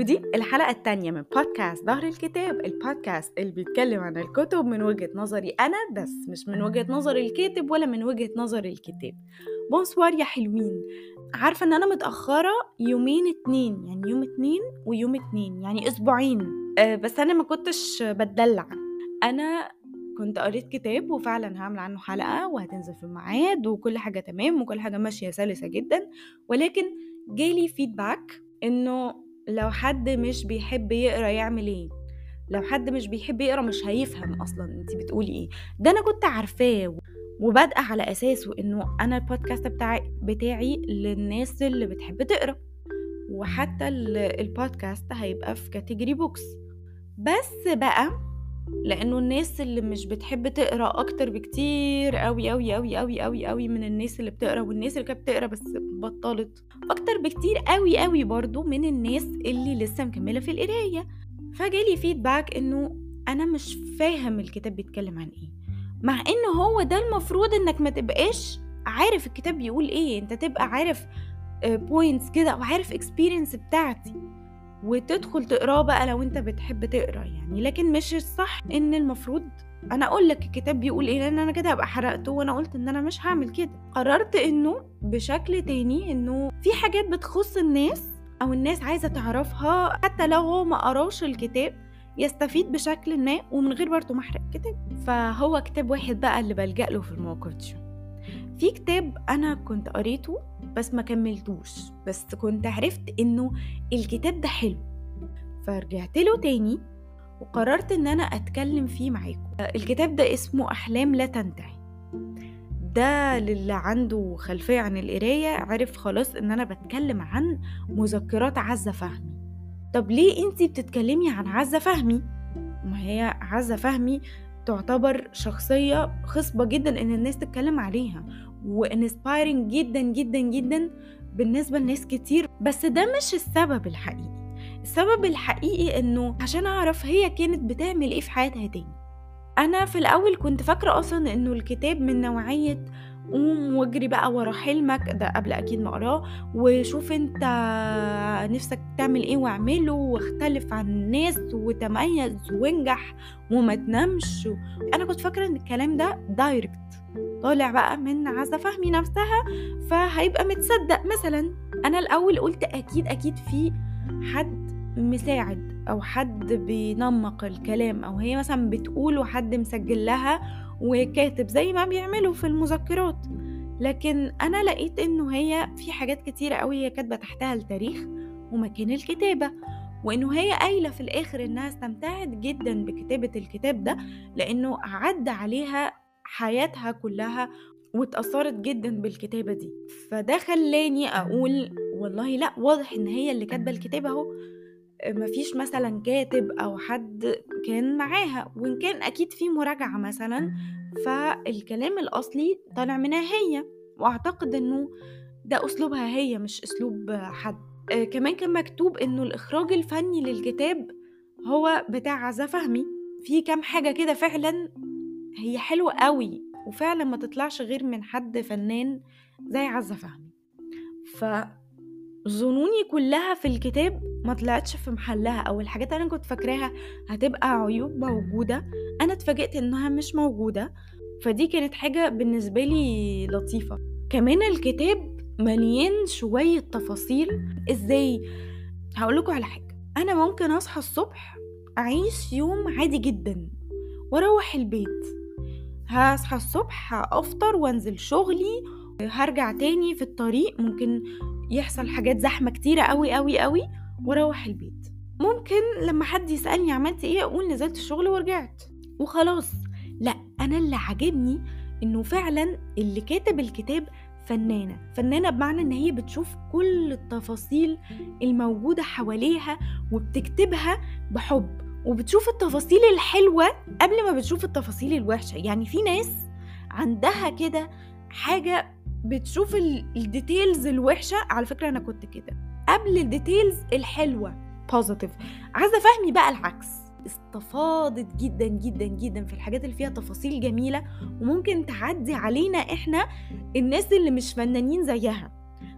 ودي الحلقة التانية من بودكاست ظهر الكتاب البودكاست اللي بيتكلم عن الكتب من وجهة نظري أنا بس مش من وجهة نظر الكاتب ولا من وجهة نظر الكتاب. بونسوار يا حلوين. عارفة إن أنا متأخرة يومين اتنين يعني يوم اتنين ويوم اتنين يعني أسبوعين. أه بس أنا ما كنتش بتدلع. أنا كنت قريت كتاب وفعلا هعمل عنه حلقة وهتنزل في الميعاد وكل حاجة تمام وكل حاجة ماشية سلسة جدا. ولكن جالي feedback إنه لو حد مش بيحب يقرا يعمل إيه؟ لو حد مش بيحب يقرا مش هيفهم أصلا انت بتقولي إيه. ده أنا كنت عارفاه وبادئة على اساسه إنه أنا البودكاست بتاعي بتاعي للناس اللي بتحب تقرا. وحتى البودكاست هيبقى في category books بس بقى لأنه الناس اللي مش بتحب تقرأ أكتر بكتير قوي قوي قوي قوي قوي قوي من الناس اللي بتقرأ والناس اللي كانت بتقرأ بس بطلت. أكتر بكتير قوي قوي برضو من الناس اللي لسه مكملة في القراية. فجالي feedback إنه أنا مش فاهم الكتاب بيتكلم عن إيه. مع إن هو ده المفروض إنك ما تبقاش عارف الكتاب بيقول إيه. أنت تبقى عارف points كده وعارف experience بتاعتي. وتدخل تقراه بقى لو انت بتحب تقرا يعني. لكن مش الصح ان المفروض أنا أقول لك الكتاب بيقول إيه لأن أنا كده هبقى حرقته وأنا قلت ان أنا مش هعمل كده. قررت انه بشكل تاني انه في حاجات بتخص الناس أو الناس عايزة تعرفها حتى لو هو ما قراش الكتاب يستفيد بشكل ما ومن غير برضه ما أحرق الكتاب فهو كتاب واحد بقى اللي بلجأ له في المواقف دي في كتاب أنا كنت قريته بس ما كملتوش بس كنت عرفت إنه الكتاب ده حلو. فرجعت له تاني وقررت إن أنا أتكلم فيه معاكم. الكتاب ده اسمه أحلام لا تنتهي. ده للي عنده خلفية عن القراية عرف خلاص إن أنا بتكلم عن مذكرات عزة فهمي. طب ليه انتي بتتكلمي عن عزة فهمي؟ ما هي عزة فهمي تعتبر شخصية خصبة جدا إن الناس تتكلم عليها. وانسبايرنج جدا جدا جدا بالنسبة لناس كتير. بس ده مش السبب الحقيقي. السبب الحقيقي إنه عشان أعرف هي كانت بتعمل إيه في حياتها تاني. أنا في الأول كنت فاكرة أصلا إنه الكتاب من نوعية قوم واجري بقى ورا حلمك ده قبل أكيد ما أقراه. وشوف أنت نفسك تعمل إيه واعمله واختلف عن الناس وتميز وانجح وما تنامش. أنا كنت فاكرة إن الكلام ده دايركت طالع بقى من عزة فهمي نفسها فهيبقى متصدق. مثلا أنا الأول قلت أكيد أكيد في حد مساعد أو حد بينمق الكلام أو هي مثلا بتقول وحد مسجل لها وكاتب زي ما بيعملوا في المذكرات. لكن أنا لقيت إنه هي في حاجات كتيرة قوي هي كاتبة تحتها التاريخ ومكان الكتابة وإنه هي قايلة في الآخر إنها استمتعت جدا بكتابة الكتاب ده لأنه عدى عليها حياتها كلها واتأثرت جدا بالكتابة دي. فده خلاني أقول والله لأ واضح إن هي اللي كاتبة الكتاب أهو. مفيش مثلا كاتب أو حد كان معاها وإن كان أكيد في مراجعة مثلا فالكلام الأصلي طالع منها هي. وأعتقد إنه ده أسلوبها هي مش أسلوب حد. آه كمان كان مكتوب إنه الإخراج الفني للكتاب هو بتاع عزة فهمي. في كام حاجة كده فعلا هي حلوة قوي وفعلا ما تطلعش غير من حد فنان زي عزة فهمي. فظنوني كلها في الكتاب ما طلعتش في محلها أو الحاجات اللي أنا كنت فاكراها هتبقى عيوب موجودة أنا اتفاجئت إنها مش موجودة. فدي كانت حاجة بالنسبة لي لطيفة. كمان الكتاب مليان شوية تفاصيل. إزاي؟ هقولكوا على حاجة. أنا ممكن أصحى الصبح أعيش يوم عادي جدا وأروح البيت. هصحى الصبح أفطر وأنزل شغلي هرجع تاني في الطريق ممكن يحصل حاجات زحمة كتيرة قوي قوي قوي وأروح البيت. ممكن لما حد يسألني عملت إيه أقول نزلت الشغل ورجعت. وخلاص. لأ أنا اللي عاجبني إنه فعلا اللي كاتب الكتاب فنانة. فنانة بمعنى إن هي بتشوف كل التفاصيل الموجودة حواليها وبتكتبها بحب. وبتشوف التفاصيل الحلوة قبل ما بتشوف التفاصيل الوحشة. يعني في ناس عندها كده حاجة بتشوف ال details الوحشة. على فكرة أنا كنت كده. قبل ال details الحلوة positive عايزة فهمي بقى العكس. استفاضت جدا جدا جدا في الحاجات اللي فيها تفاصيل جميلة وممكن تعدي علينا إحنا الناس اللي مش فنانين زيها.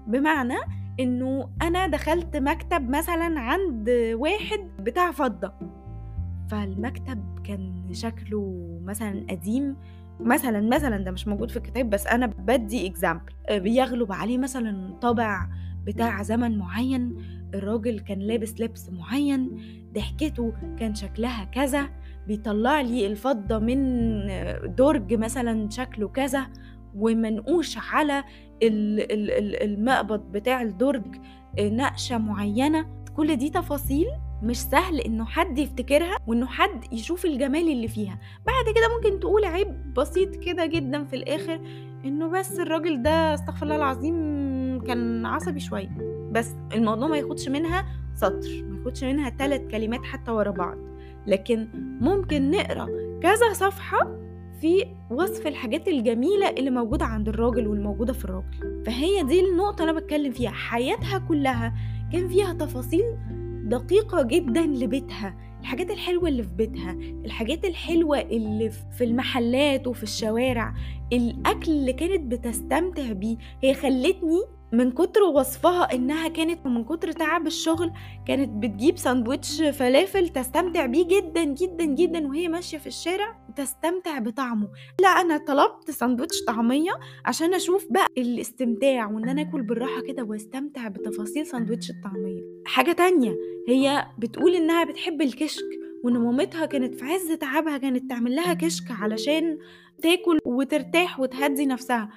بمعنى إنه أنا دخلت مكتب مثلا عند واحد بتاع فضة. فالمكتب كان شكله مثلا قديم مثلا مثلا ده مش موجود في الكتاب بس أنا بدي اكزامبل بيغلب عليه مثلا طابع بتاع زمن معين الراجل كان لابس لبس معين ضحكته كان شكلها كذا بيطلع لي الفضة من درج مثلا شكله كذا ومنقوش على المقبض بتاع الدرج نقشة معينة. كل دي تفاصيل مش سهل إنه حد يفتكرها وإنه حد يشوف الجمال اللي فيها. بعد كده ممكن تقول عيب بسيط كده جدا في الآخر إنه بس الراجل ده استغفر الله العظيم كان عصبي شوية. بس الموضوع ما ياخدش منها سطر ما ياخدش منها ثلاث كلمات حتى ورا بعض. لكن ممكن نقرأ كذا صفحة في وصف الحاجات الجميلة اللي موجودة عند الراجل والموجودة في الراجل. فهي دي النقطة أنا بتكلم فيها. حياتها كلها كان فيها تفاصيل دقيقة جدا لبيتها. الحاجات الحلوة اللي في بيتها الحاجات الحلوة اللي في المحلات وفي الشوارع. الأكل اللي كانت بتستمتع بيه هي خلتني من كتر وصفها إنها كانت من كتر تعب الشغل كانت بتجيب ساندوتش فلافل تستمتع بيه جدا جدا جدا وهي ماشية في الشارع تستمتع بطعمه. لا أنا طلبت ساندوتش طعمية عشان أشوف بقى الاستمتاع وإن أنا آكل بالراحة كده واستمتع بتفاصيل ساندوتش الطعمية. حاجة تانية هي بتقول إنها بتحب الكشك وإن مامتها كانت في عز تعبها كانت تعمل لها كشك علشان تاكل وترتاح وتهدي نفسها.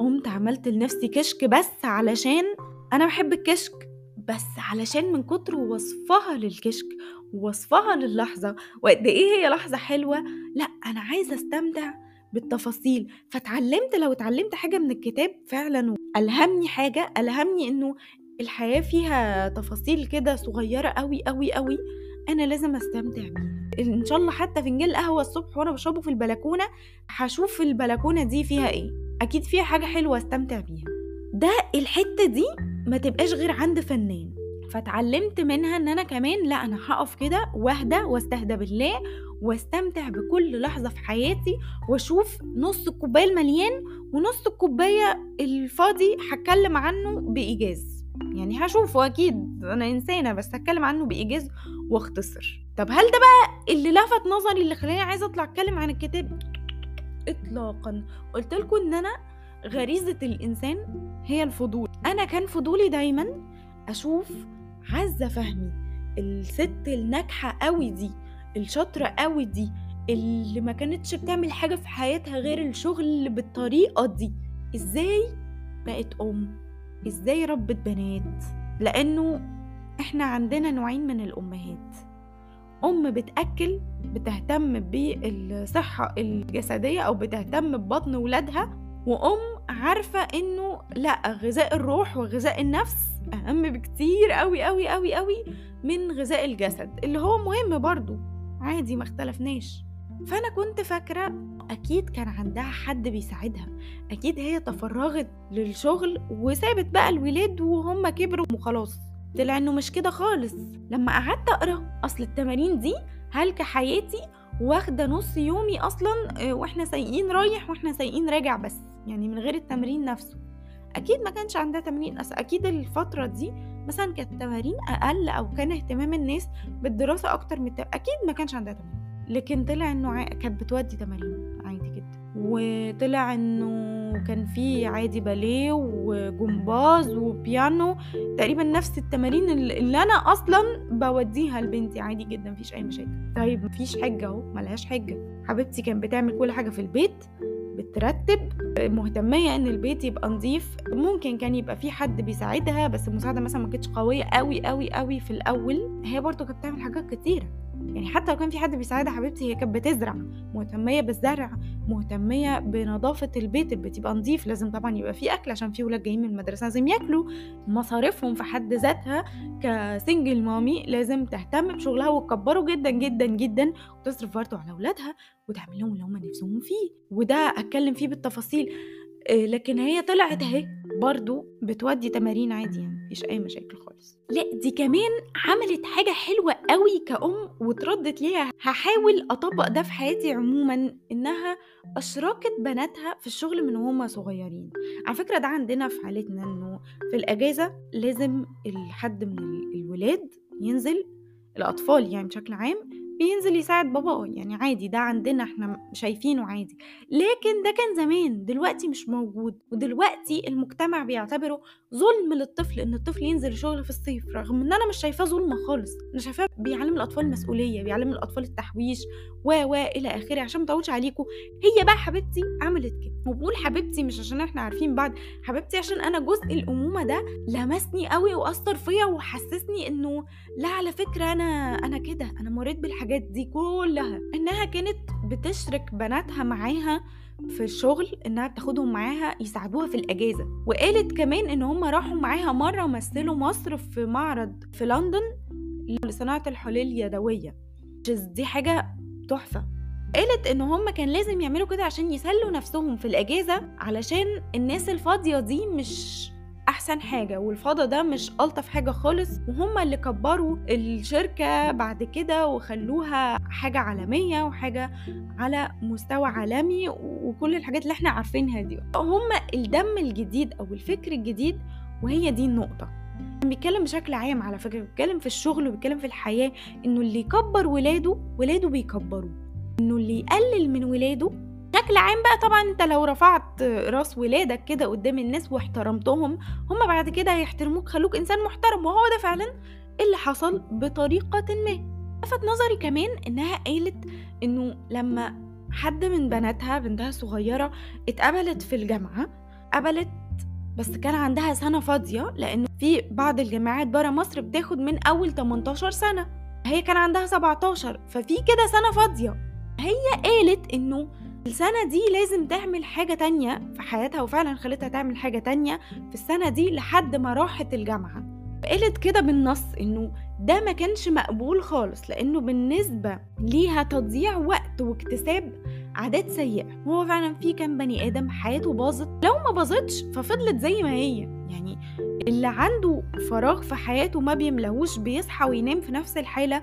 قمت عملت لنفسي كشك بس علشان أنا بحب الكشك بس علشان من كتر وصفها للكشك ووصفها للحظة وقد إيه هي لحظة حلوة لأ أنا عايزة أستمتع بالتفاصيل. فتعلمت لو اتعلمت حاجة من الكتاب فعلا ألهمني حاجة ألهمني إنه الحياة فيها تفاصيل كده صغيرة قوي قوي قوي أنا لازم أستمتع بيها. إن شاء الله حتى فنجان قهوة الصبح وأنا بشربه في البلكونة هشوف البلكونة دي فيها إيه. أكيد فيها حاجة حلوة أستمتع بيها. ده الحتة دي ما تبقاش غير عند فنان. فتعلمت منها إن أنا كمان لا أنا هقف كده وأهدى وأستهدى بالله وأستمتع بكل لحظة في حياتي وأشوف نص الكوبايه المليان ونص الكوباية الفاضي هتكلم عنه بإيجاز. يعني هشوفه أكيد أنا إنسانة بس هتكلم عنه بإيجاز وأختصر. طب هل ده بقى اللي لفت نظري اللي خلاني عايزة أطلع أتكلم عن الكتاب؟ اطلاقا. قلت لكم إن أنا غريزة الإنسان هي الفضول. أنا كان فضولي دايما أشوف عزة فهمي الست الناجحة قوي دي الشاطرة قوي دي اللي ما كانتش بتعمل حاجة في حياتها غير الشغل بالطريقة دي. إزاي بقت أم؟ إزاي ربت بنات؟ لأنه إحنا عندنا نوعين من الأمهات. أم بتأكل بتهتم بالصحة الجسدية أو بتهتم ببطن ولادها وأم عارفة إنه لأ غذاء الروح وغذاء النفس أهم بكتير قوي قوي قوي قوي من غذاء الجسد اللي هو مهم برضو عادي ما اختلفناش. فأنا كنت فاكرة أكيد كان عندها حد بيساعدها أكيد هي تفرغت للشغل وسابت بقى الولاد وهم كبروا وخلاص. طلع إنه مش كده خالص. لما قعدت أقرأ أصل التمارين دي هلكة حياتي واخدة نص يومي أصلا آه، وإحنا سايقين رايح وإحنا سايقين راجع بس يعني من غير التمرين نفسه؟ أكيد ما كانش عندها تمرين أصل أكيد الفترة دي مثلا كانت تمارين أقل أو كان اهتمام الناس بالدراسة أكتر من أكيد ما كانش عندها تمرين. لكن طلع إنه كانت بتودي تمارين عادي جدا. وطلع إنه وكان في عادي باليه وجمباز وبيانو تقريبا نفس التمارين اللي أنا أصلا بوديها لبنتي عادي جدا مفيش أي مشاكل. طيب مفيش حجة أهو ملهاش حجة. حبيبتي كانت بتعمل كل حاجة في البيت بترتب مهتمية إن البيت يبقى نظيف. ممكن كان يبقى في حد بيساعدها بس المساعدة مثلا ما كانتش قوية قوي قوي قوي في الأول. هي برضو كانت بتعمل حاجات كتيرة. يعني حتى لو كان في حد بيساعدها حبيبتي هي كانت بتزرع مهتمية بالزرع مهتمية بنظافة البيت البيت يبقى نظيف لازم طبعا يبقى في أكل عشان في ولاد جايين من المدرسة لازم ياكلوا مصاريفهم في حد ذاتها كسنجل مامي لازم تهتم بشغلها وتكبره جدا جدا جدا وتصرف برضه على أولادها وتعمل لهم اللي هم نفسهم فيه. وده أتكلم فيه بالتفاصيل. آه، لكن هي طلعت اهي برضو بتودي تمارين عادي يعني مفيش أي مشاكل خالص. لا دي كمان عملت حاجة حلوة قوي كأم وتردت ليها. هحاول أطبق ده في حياتي عموما إنها أشركت بناتها في الشغل من وهم صغيرين. على فكرة ده عندنا في حالتنا إنه في الأجازة لازم الحد من الولاد ينزل الأطفال يعني بشكل عام بينزل يساعد باباه يعني عادي ده عندنا إحنا شايفينه عادي. لكن ده كان زمان دلوقتي مش موجود. ودلوقتي المجتمع بيعتبره ظلم للطفل إن الطفل ينزل الشغل في الصيف رغم إن أنا مش شايفاه ظلم خالص. أنا شايفاه بيعلم الأطفال مسؤوليه بيعلم الأطفال التحويش و و إلى آخره. عشان ما أطولش عليكم هي بقى حبيبتي عملت كده. وبقول حبيبتي مش عشان إحنا عارفين بعض حبيبتي عشان أنا جزء الأمومة ده لمسني قوي وأثر فيا وحسسني إنه لا على فكرة أنا أنا كده أنا مريت بالحاجات دي كلها إنها كانت بتشرك بناتها معاها في الشغل إنها بتاخدهم معاها يساعدوها في الأجازة. وقالت كمان إن هم راحوا معاها مرة مثلوا مصر في معرض في لندن لصناعة الحلول اليدوية. دي حاجة تحفة. قالت إن هم كان لازم يعملوا كده عشان يسلوا نفسهم في الأجازة علشان الناس الفاضية دي مش أحسن حاجة والفضا ده مش ألطف حاجة خالص. وهم اللي كبروا الشركة بعد كده وخلوها حاجة عالمية وحاجة على مستوى عالمي وكل الحاجات اللي إحنا عارفينها دي. هم الدم الجديد أو الفكر الجديد وهي دي النقطة. بيتكلم بشكل عام على فكرة بيتكلم في الشغل وبيتكلم في الحياة إنه اللي يكبر ولاده ولاده بيكبروه إنه اللي يقلل من ولاده بشكل عام بقى طبعا أنت لو رفعت راس ولادك كده قدام الناس واحترمتهم هم بعد كده هيحترموك خلوك إنسان محترم وهو ده فعلا اللي حصل بطريقة ما. لفت نظري كمان إنها قالت إنه لما حد من بناتها بنتها صغيرة اتقبلت في الجامعة قبلت بس كان عندها سنة فاضية لأنه في بعض الجامعات برا مصر بتاخد من أول 18 سنة هي كان عندها 17 ففي كده سنة فاضية. هي قالت إنه السنة دي لازم تعمل حاجة تانية في حياتها وفعلا خلتها تعمل حاجة تانية في السنة دي لحد ما راحت الجامعة. قالت كده بالنص إنه ده ما كانش مقبول خالص لأنه بالنسبة ليها تضييع وقت واكتساب عادات سيئة. هو فعلا في كام بني آدم حياته باظت. لو ما باظتش ففضلت زي ما هي. يعني اللي عنده فراغ في حياته ما بيملهوش بيصحى وينام في نفس الحالة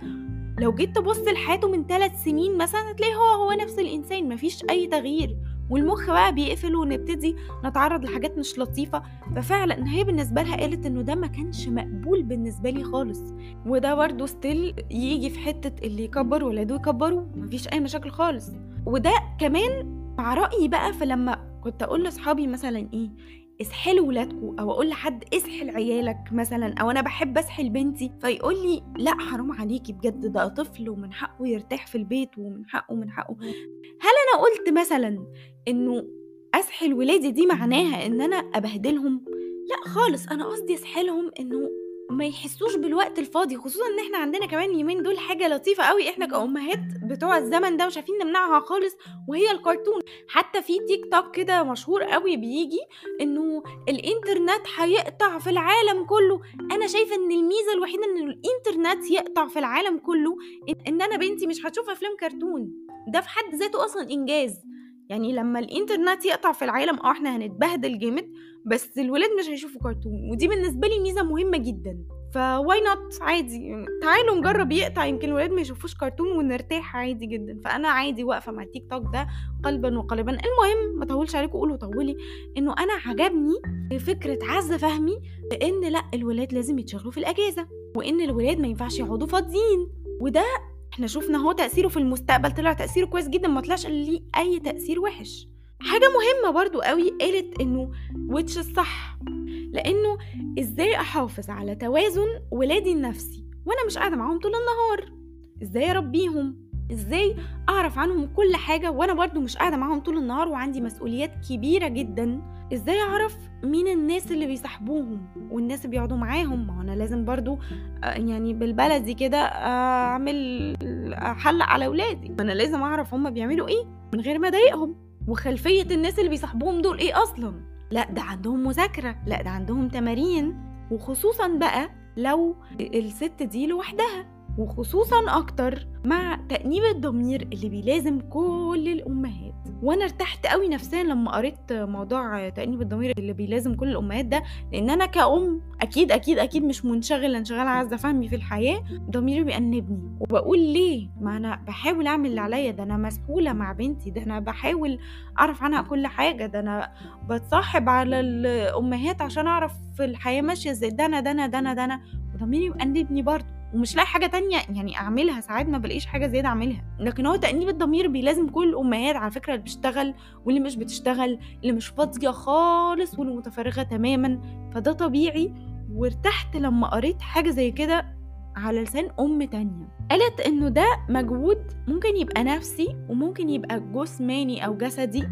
لو جيت تبص لحياته من ثلاث سنين مثلا هتلاقي هو هو نفس الإنسان مفيش أي تغيير. والمخ بقى بيقفل ونبتدي نتعرض لحاجات مش لطيفة. ففعلا هي بالنسبة لها قالت إنه ده ما كانش مقبول بالنسبة لي خالص. وده برضه ستيل يجي في حتة اللي يكبر ولاده يكبروا مفيش أي مشاكل خالص. وده كمان مع رأيي بقى فلما كنت أقول لأصحابي مثلا إيه اسحلوا ولادكم أو أقول لحد اسحل عيالك مثلا أو أنا بحب اسحل بنتي فيقول لي لا حرام عليكي بجد ده طفل ومن حقه يرتاح في البيت ومن حقه من حقه. هل أنا قلت مثلا إنه اسحل ولادي دي معناها إن أنا أبهدلهم؟ لا خالص أنا قصدي اسحلهم إنه ما يحسوش بالوقت الفاضي خصوصا إن إحنا عندنا كمان اليومين دول حاجة لطيفة قوي إحنا كأمهات بتوع الزمن ده مش عارفين نمنعها خالص وهي الكرتون. حتى في تيك توك كده مشهور قوي بيجي إنه الإنترنت هيقطع في العالم كله. أنا شايفة إن الميزة الوحيدة إن الإنترنت يقطع في العالم كله إن أنا بنتي مش هتشوف أفلام كرتون. ده في حد ذاته أصلا إنجاز. يعني لما الإنترنت يقطع في العالم آه إحنا هنتبهدل جامد بس الولاد مش هيشوفوا كرتون ودي بالنسبة لي ميزة مهمة جدا ف why not عادي تعالوا نجرب يقطع يمكن الولاد ما يشوفوش كرتون ونرتاح عادي جدا فأنا عادي واقفة مع التيك توك ده قلبا وقالبا. المهم ما طولش عليكم قولوا طولي إنه أنا عجبني فكرة عزه فهمي بإن لأ الولاد لازم يتشغلوا في الأجازة وإن الولاد ما ينفعش يقعدوا فاضيين وده إحنا شفنا هو تأثيره في المستقبل طلع تأثيره كويس جدا ما طلعش ليه أي تأثير وحش. حاجة مهمة برضو قوي قالت إنه ويتش الصح لأنه إزاي أحافظ على توازن ولادي النفسي وأنا مش قاعدة معاهم طول النهار؟ إزاي أربيهم؟ إزاي اعرف عنهم كل حاجة وأنا برضو مش قاعدة معاهم طول النهار وعندي مسؤوليات كبيرة جدا؟ إزاي اعرف مين الناس اللي بيصاحبوهم والناس اللي بيقعدوا معاهم؟ ما أنا لازم برضو يعني بالبلدي كده اعمل احلق على اولادي. أنا لازم اعرف هم بيعملوا إيه من غير ما اضايقهم. وخلفية الناس اللي بيصاحبوهم دول إيه أصلا؟ لا ده عندهم مذاكرة لا ده عندهم تمارين. وخصوصا بقى لو الست دي لوحدها. وخصوصا أكتر مع تأنيب الضمير اللي بيلازم كل الأمهات. وأنا ارتحت قوي نفسيا لما قريت موضوع تأنيب الضمير اللي بيلازم كل الأمهات ده لأن أنا كأم أكيد أكيد أكيد مش منشغله انشغال عايزة فهمي في الحياة ضميري بيأنبني. وبقول ليه؟ ما أنا بحاول أعمل اللي عليا ده أنا مسؤوله مع بنتي ده أنا بحاول أعرف عنها كل حاجة ده أنا بتصاحب على الأمهات عشان أعرف الحياة ماشية إزاي ده أنا ده أنا ده أنا ده أنا. وضميري مأنبني برضه. ومش لاقي حاجة تانية يعني أعملها ساعات ما بلاقيش حاجة زيادة أعملها. لكن هو تأنيب الضمير بيلازم كل الأمهات على فكرة اللي بتشتغل واللي مش بتشتغل اللي مش فاضية خالص واللي متفرغة تماما. فده طبيعي. وارتحت لما قريت حاجة زي كده على لسان أم تانية. قالت إنه ده مجهود ممكن يبقى نفسي وممكن يبقى جسماني أو جسدي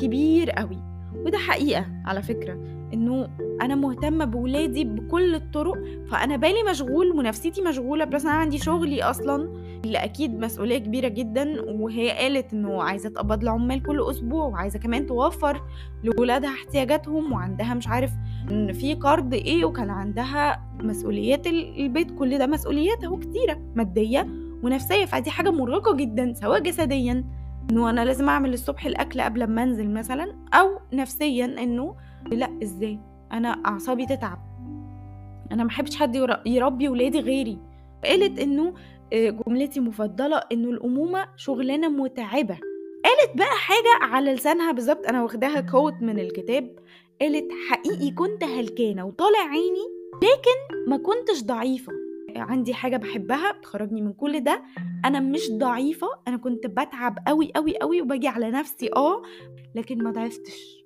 كبير قوي وده حقيقة على فكرة. إنه أنا مهتمة بولادي بكل الطرق فأنا بالي مشغول ونفسيتي مشغولة بس أنا عندي شغلي أصلا. اللي أكيد مسؤولية كبيرة جدا وهي قالت إنه عايزة تقبض لعمال كل أسبوع وعايزة كمان توفر لولادها احتياجاتهم وعندها مش عارف إن في قرض إيه وكان عندها مسؤوليات البيت. كل ده مسؤوليات أهو كتيرة مادية ونفسية. فدي حاجة مرهقة جدا سواء جسديا إنه أنا لازم أعمل الصبح الأكل قبل ما أنزل مثلا أو نفسيا إنه لا إزاي؟ أنا أعصابي تتعب. أنا ما حد يربي ولادي غيري. قالت إنه آه، جملتي مفضلة إنه الأمومة شغلانة متعبة. قالت بقى حاجة على لسانها بالظبط أنا واخداها كوت من الكتاب. قالت حقيقي كنت هلكانة وطالع عيني لكن ما كنتش ضعيفة. عندي حاجة بحبها بتخرجني من كل ده. أنا مش ضعيفة أنا كنت بتعب قوي قوي قوي وباجي على نفسي آه لكن ما ضعفتش.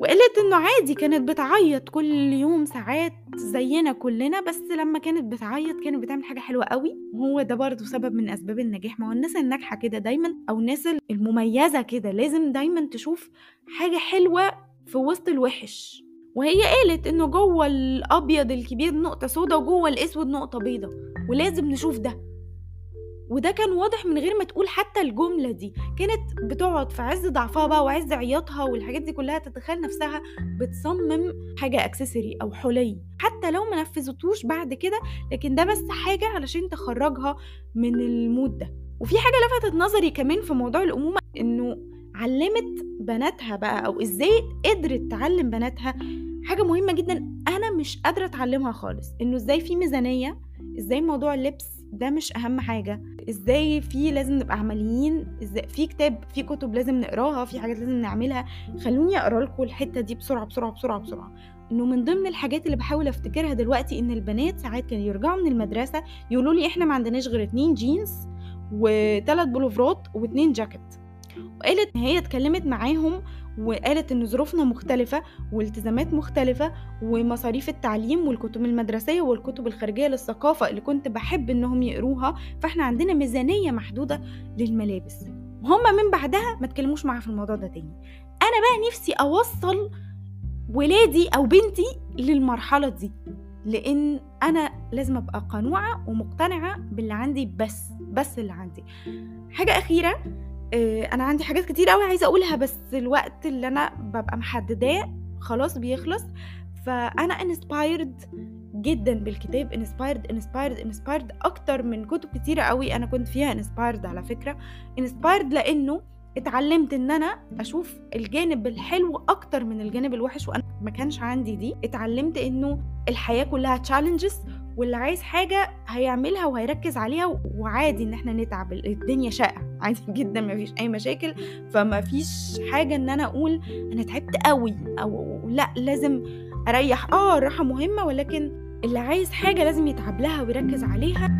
وقالت إنه عادي كانت بتعيط كل يوم ساعات زينا كلنا بس لما كانت بتعيط كانت بتعمل حاجة حلوة قوي. وهو ده برضه سبب من أسباب النجاح. ما هو الناس الناجحة كده دايما أو الناس المميزة كده لازم دايما تشوف حاجة حلوة في وسط الوحش. وهي قالت إنه جوه الأبيض الكبير نقطة سودا وجوه الأسود نقطة بيضة. ولازم نشوف ده. وده كان واضح من غير ما تقول حتى الجملة دي. كانت بتقعد في عز ضعفها بقى وعز عياطها والحاجات دي كلها تتخيل نفسها بتصمم حاجة accessory أو حلي. حتى لو ما نفذتوش بعد كده لكن ده بس حاجة علشان تخرجها من المود ده. وفي حاجة لفتت نظري كمان في موضوع الأمومة إنه علمت بناتها بقى أو إزاي قدرت تعلم بناتها حاجة مهمة جدا أنا مش قادرة أتعلمها خالص. إنه إزاي في ميزانية إزاي موضوع اللبس ده مش أهم حاجة. إزاي في لازم نبقى عمليين؟ إزاي في كتاب في كتب لازم نقراها في حاجات لازم نعملها. خلوني أقرأ لكم الحتة دي بسرعة بسرعة بسرعة بسرعة. إنه من ضمن الحاجات اللي بحاول أفتكرها دلوقتي إن البنات ساعات كانوا يرجعوا من المدرسة يقولوا لي إحنا ما عندناش غير اتنين جينز وثلاث بلوفرات واتنين جاكيت. وقالت إن هي اتكلمت معاهم وقالت إن ظروفنا مختلفة والتزامات مختلفة ومصاريف التعليم والكتب المدرسية والكتب الخارجية للثقافة اللي كنت بحب إنهم يقروها فإحنا عندنا ميزانية محدودة للملابس. وهم من بعدها ما تكلموش معاها في الموضوع ده تاني. أنا بقى نفسي أوصل ولادي أو بنتي للمرحلة دي لأن أنا لازم أبقى قنوعة ومقتنعة باللي عندي بس بس اللي عندي. حاجة أخيرة أنا عندي حاجات كتير قوي عايزة أقولها بس الوقت اللي أنا ببقى محدداه خلاص بيخلص. فأنا inspired جدا بالكتاب inspired inspired inspired أكتر من كتب كتيرة قوي أنا كنت فيها inspired على فكرة. inspired لأنه اتعلمت إن أنا أشوف الجانب الحلو أكتر من الجانب الوحش وأنا ما كانش عندي دي. اتعلمت إنه الحياة كلها challenges واللي عايز حاجة هيعملها وهيركز عليها وعادي إن إحنا نتعب الدنيا شقه عادي جدا ما فيش أي مشاكل. فما فيش حاجة إن أنا أقول أنا تعبت قوي أو لأ لازم أريح. آه الراحه مهمة ولكن اللي عايز حاجة لازم يتعب لها ويركز عليها.